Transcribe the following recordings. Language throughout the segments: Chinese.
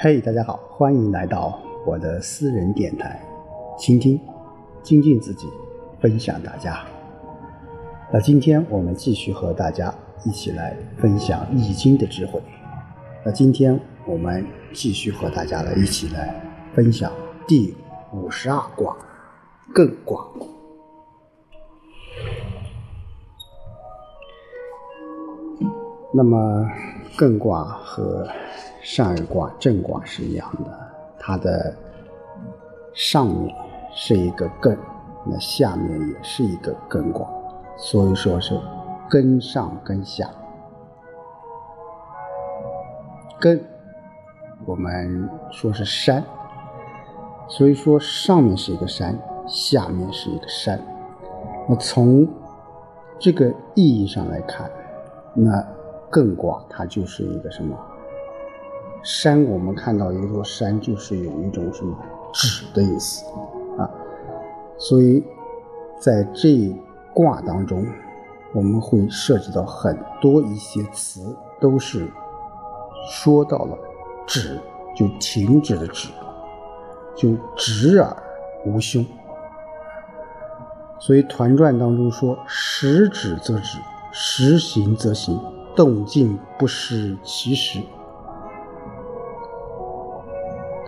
嘿，大家好，欢迎来到我的私人电台，倾听、精进自己，分享大家。那今天我们继续和大家一起来分享《易经》的智慧。那今天我们继续和大家来一起来分享第五十二卦艮卦。那么艮卦和上一卦正卦是一样的，它的上面是一个艮，那下面也是一个艮卦，所以说是根上根下。艮我们说是山，所以说上面是一个山，下面是一个山。那从这个意义上来看，那艮卦它就是一个什么？山，我们看到一座山，就是有一种什么止的意思啊，所以在这卦当中，我们会涉及到很多一些词，都是说到了止，就停止的止，就止而无凶。所以团传当中说：“时止则止，时行则行，动静不失其时。”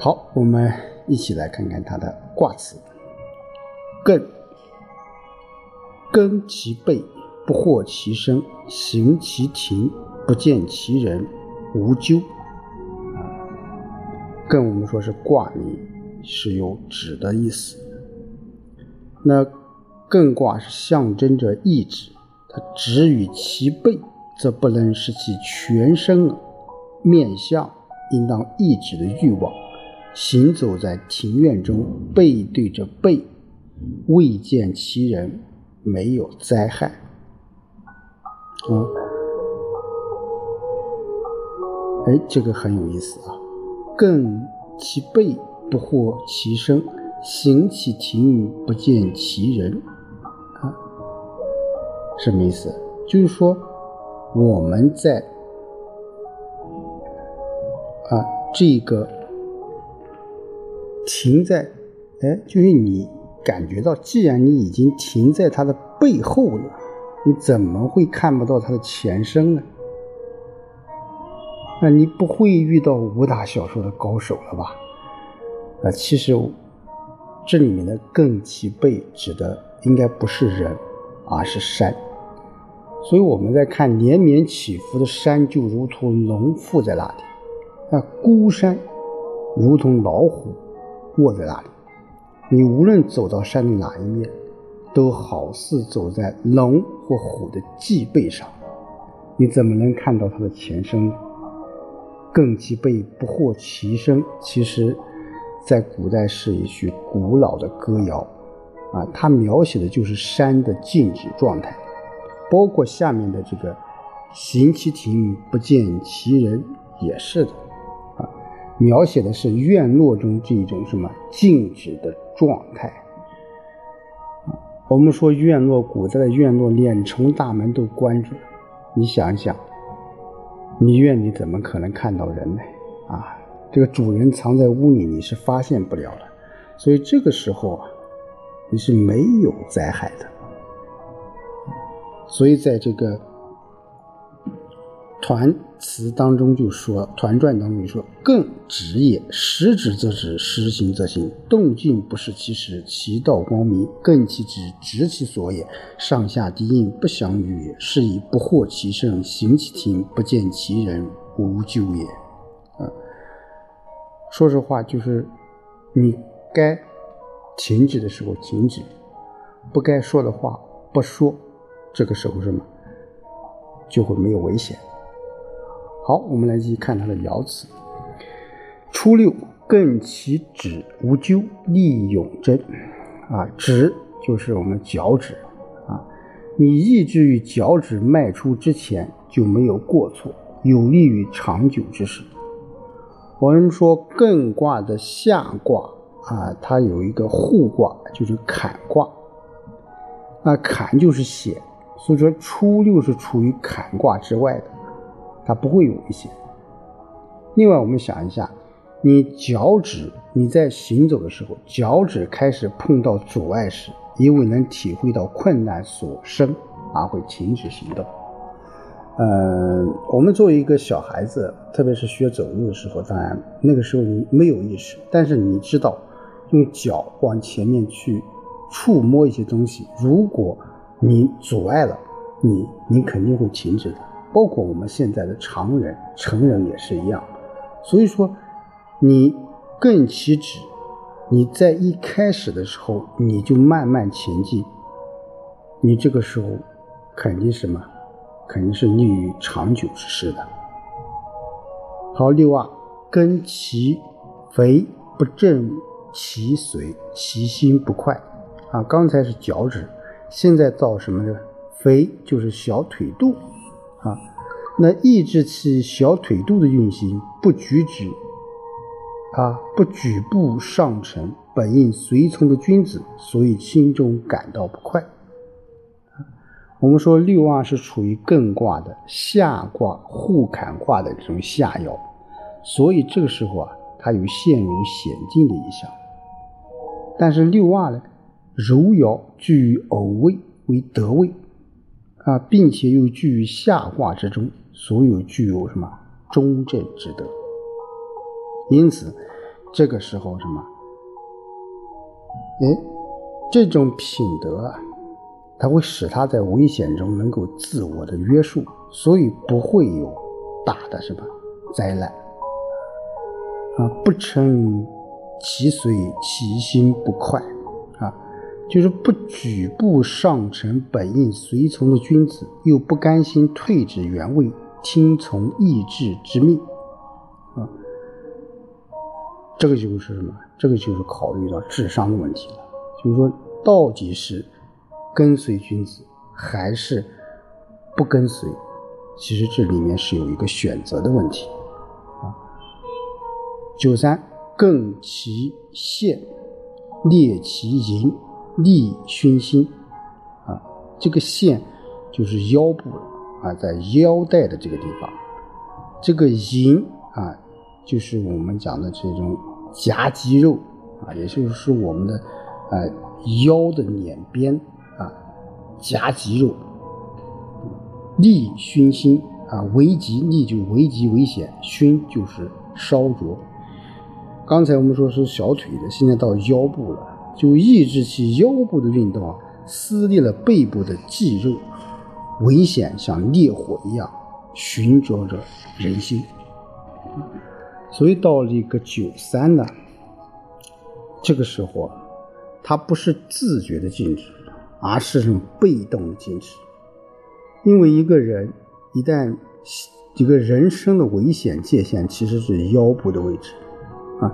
好，我们一起来看看它的卦辞。艮，艮其背，不获其身；行其庭，不见其人，无咎。艮我们说是卦名，是有止的意思。那艮卦是象征着意志，它止于其背，则不能使其全身面相应当抑制的欲望。行走在庭院中，背对着背，未见其人，没有灾害。啊，哎，这个很有意思啊。更其背，不获其声；行其庭，不见其人。啊，什么意思？就是说我们在啊这个。停在，哎，就是你感觉到，既然你已经停在它的背后了，你怎么会看不到它的前身呢？那你不会遇到武打小说的高手了吧？啊，其实这里面的“更其背”指的应该不是人，而是山。所以我们在看连绵起伏的山，就如同龙附在那里；那孤山，如同老虎。卧在那里，你无论走到山的哪一面，都好似走在龙或虎的脊背上，你怎么能看到它的前身呢？艮其背，不获其声。其实，在古代是一句古老的歌谣，啊，它描写的就是山的静止状态，包括下面的这个“行其庭，不见其人”也是的。描写的是院落中这种什么静止的状态我们说院落，古代的院落连重大门都关着，你想一想，你院里怎么可能看到人呢？啊，这个主人藏在屋里，你是发现不了的。所以这个时候啊，你是没有灾害的。所以在这个。团词当中就说，团传当中就说，更止也，时止则止，时行则行，动静不失其时，其道光明。更其止，止其所也，上下低应，不相与也，是以不获其声，行其停，不见其人，无咎也。啊，说实话，就是你该停止的时候停止，不该说的话不说，这个时候什么就会没有危险。好，我们来继续看它的爻辞。初六，艮其趾无咎，利永贞。啊，趾就是我们脚趾啊，你抑制于脚趾迈出之前就没有过错，有利于长久之事。我们说艮卦的下卦啊，它有一个互卦，就是坎卦。那坎就是险，所以说初六是处于坎卦之外的。它不会有危险。另外，我们想一下，你脚趾你在行走的时候，脚趾开始碰到阻碍时，因为能体会到困难所生而会停止行动。嗯，我们作为一个小孩子，特别是学走路的时候，当然那个时候你没有意识，但是你知道用脚往前面去触摸一些东西，如果你阻碍了你，你肯定会停止的。包括我们现在的常人、成人也是一样。所以说，你更起止，你在一开始的时候你就慢慢前进，你这个时候肯定什么？肯定是利于长久之事的。好，六二，跟其肥不正其随，其心不快。啊，刚才是脚趾，现在到什么呢？肥就是小腿肚。啊，那抑制其小腿肚的运行，不举止，啊，不举步上乘，本应随从的君子，所以心中感到不快。我们说六二是处于艮卦的下卦互坎卦的这种下爻，所以这个时候啊，它有陷入险境的意象。但是六二呢，柔爻居于偶位为得位啊，并且又居于下卦之中，所有具有什么中正之德。因此，这个时候什么？哎，这种品德啊。它会使他在危险中能够自我的约束，所以不会有大的什么灾难啊！不称其随其心不快，就是不举步上乘，本应随从的君子，又不甘心退至原位，听从意志之命啊。这个就是什么？这个就是考虑到智商的问题了。就是说，到底是。跟随君子还是不跟随？其实这里面是有一个选择的问题啊。九三，艮其线，裂其营，利熏心啊。这个线就是腰部啊，在腰带的这个地方。这个营啊，就是我们讲的这种夹肌肉啊，也就是我们的呃腰的两边啊。夹肌肉，利熏心啊，危急利就危急危险，熏就是烧灼。刚才我们说是小腿的，现在到腰部了，就抑制其腰部的运动啊，撕裂了背部的肌肉，危险像烈火一样寻找着人心。所以到了一个九三呢，这个时候啊，它不是自觉的静止。而是被动的坚持，因为一个人一旦一个人生的危险界限其实是腰部的位置，啊，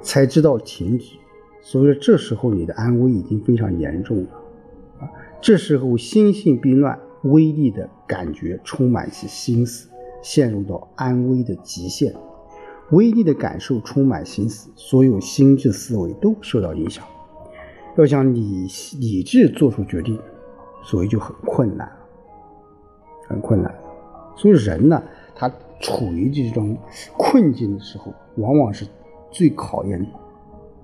才知道停止。所以说这时候你的安危已经非常严重了，啊，这时候心性病乱，威力的感觉充满其心思，陷入到安危的极限，威力的感受充满心思，所有心智思维都受到影响。要想理理智做出决定，所以就很困难，很困难。所以人呢，他处于这种困境的时候，往往是最考验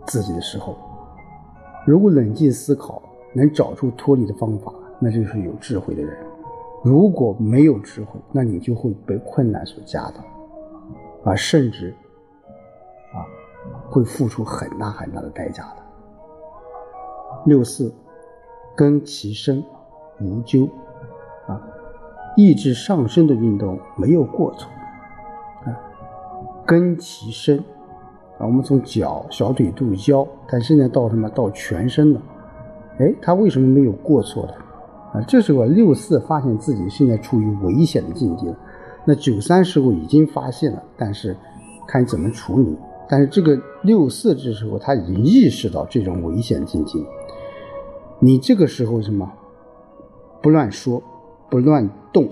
自己的时候。如果冷静思考，能找出脱离的方法，那就是有智慧的人；如果没有智慧，那你就会被困难所夹到，啊，甚至啊，会付出很大很大的代价的。六四，根其身，无咎，啊，意志上升的运动没有过错，啊，根其身，啊，我们从脚、小腿肚、腰，但现在到什么？到全身了，哎，他为什么没有过错的？啊，这时候六四发现自己现在处于危险的境地了，那九三时候已经发现了，但是看怎么处理。但是这个六四这时候他已经意识到这种危险境地。你这个时候什么不乱说，不乱动，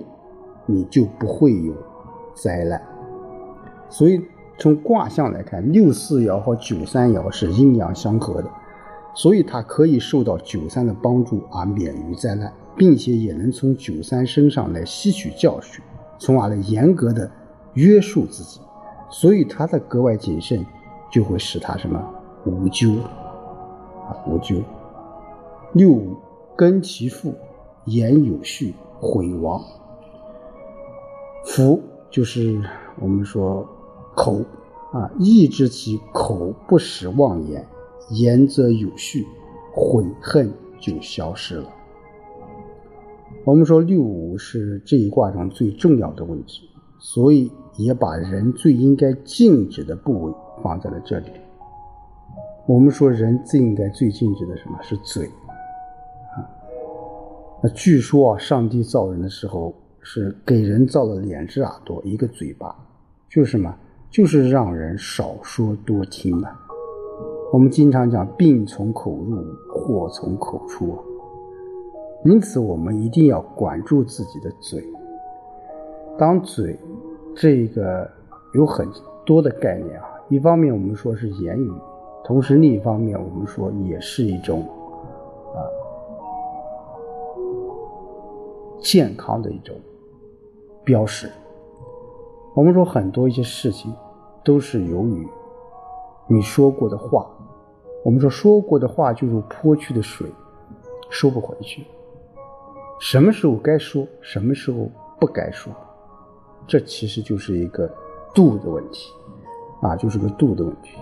你就不会有灾难。所以从卦象来看，六四爻和九三爻是阴阳相合的，所以它可以受到九三的帮助而免于灾难，并且也能从九三身上来吸取教训，从而来严格的约束自己。所以他的格外谨慎，就会使他什么无咎啊无咎。六五根其父，言有序，毁亡。福就是我们说口啊，抑制其口不使妄言，言则有序，悔恨就消失了。我们说六五是这一卦中最重要的位置，所以也把人最应该禁止的部位放在了这里。我们说人最应该最禁止的什么是嘴啊。那据说啊，上帝造人的时候是给人造了两只耳朵，一个嘴巴，就是什么？就是让人少说多听啊。我们经常讲“病从口入，祸从口出”啊。因此，我们一定要管住自己的嘴。当嘴这个有很多的概念啊，一方面我们说是言语，同时另一方面我们说也是一种啊。健康的一种标识。我们说很多一些事情都是由于你说过的话。我们说说过的话就如泼去的水，收不回去。什么时候该说，什么时候不该说，这其实就是一个度的问题啊，就是个度的问题。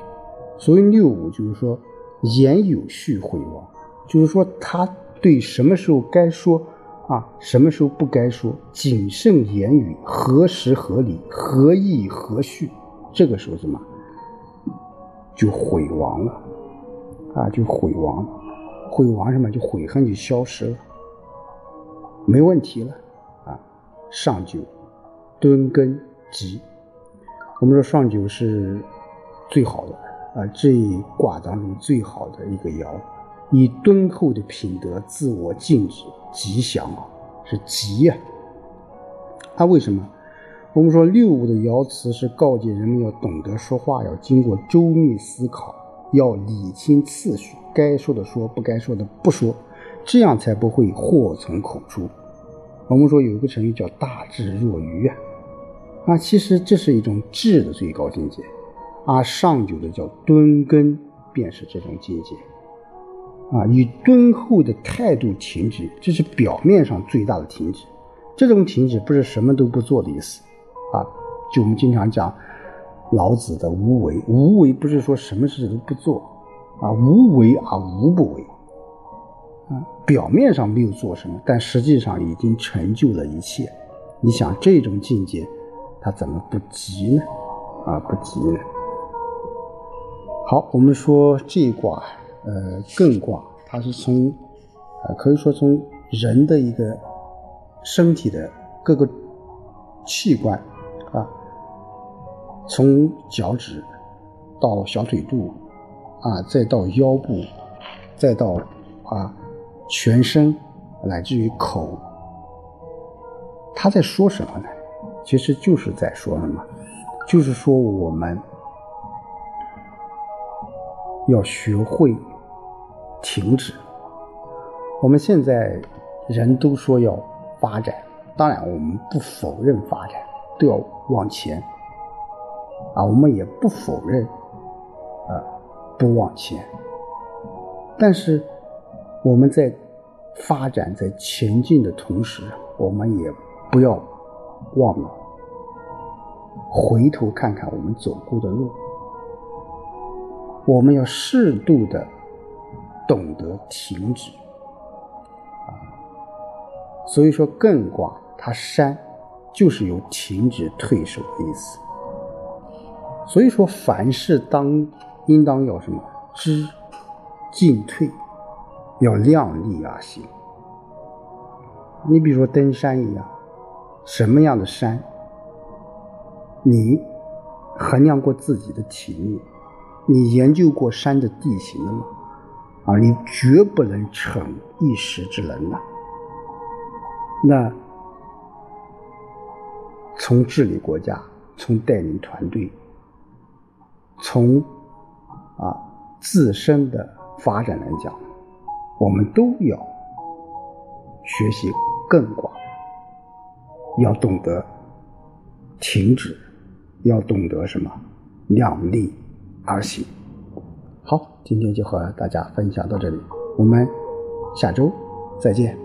所以六五就是说言有序毁亡，就是说他对什么时候该说。啊，什么时候不该说？谨慎言语，何时合理，何意何序？这个时候什么就毁亡了？啊，就毁亡了。毁亡什么？就悔恨就消失了，没问题了。啊，上九，敦根吉。我们说上九是最好的啊，这一卦当中最好的一个爻。以敦厚的品德，自我静止，吉祥啊，是吉呀。他为什么？我们说六五的爻辞是告诫人们要懂得说话，要经过周密思考，要理清次序，该说的说，不该说的不说，这样才不会祸从口出。我们说有一个成语叫大智若愚啊，啊，其实这是一种智的最高境界，而上九的叫敦根，便是这种境界。啊，以敦厚的态度停止，这是表面上最大的停止。这种停止不是什么都不做的意思，啊，就我们经常讲老子的无为，无为不是说什么事都不做，啊，无为而无不为，啊，表面上没有做什么，但实际上已经成就了一切。你想这种境界，他怎么不急呢？啊，不急呢。好，我们说这一卦。呃，艮卦它是从，呃，可以说从人的一个身体的各个器官，从脚趾到小腿肚啊，再到腰部，再到啊全身，乃至于口，他在说什么呢？其实就是在说什么？就是说我们要学会。停止。我们现在人都说要发展，当然我们不否认发展，都要往前。啊，我们也不否认，啊，不往前。但是我们在发展、在前进的同时，我们也不要忘了回头看看我们走过的路。我们要适度的。懂得停止啊，所以说艮卦它山就是有停止退守的意思。所以说凡事当应当要什么知进退，要量力而行。你比如说登山一样，什么样的山，你衡量过自己的体力，你研究过山的地形了吗？啊，你绝不能逞一时之能呐！那从治理国家，从带领团队，从啊自身的发展来讲，我们都要学习更广，要懂得停止，要懂得什么量力而行。好，今天就和大家分享到这里，我们下周再见。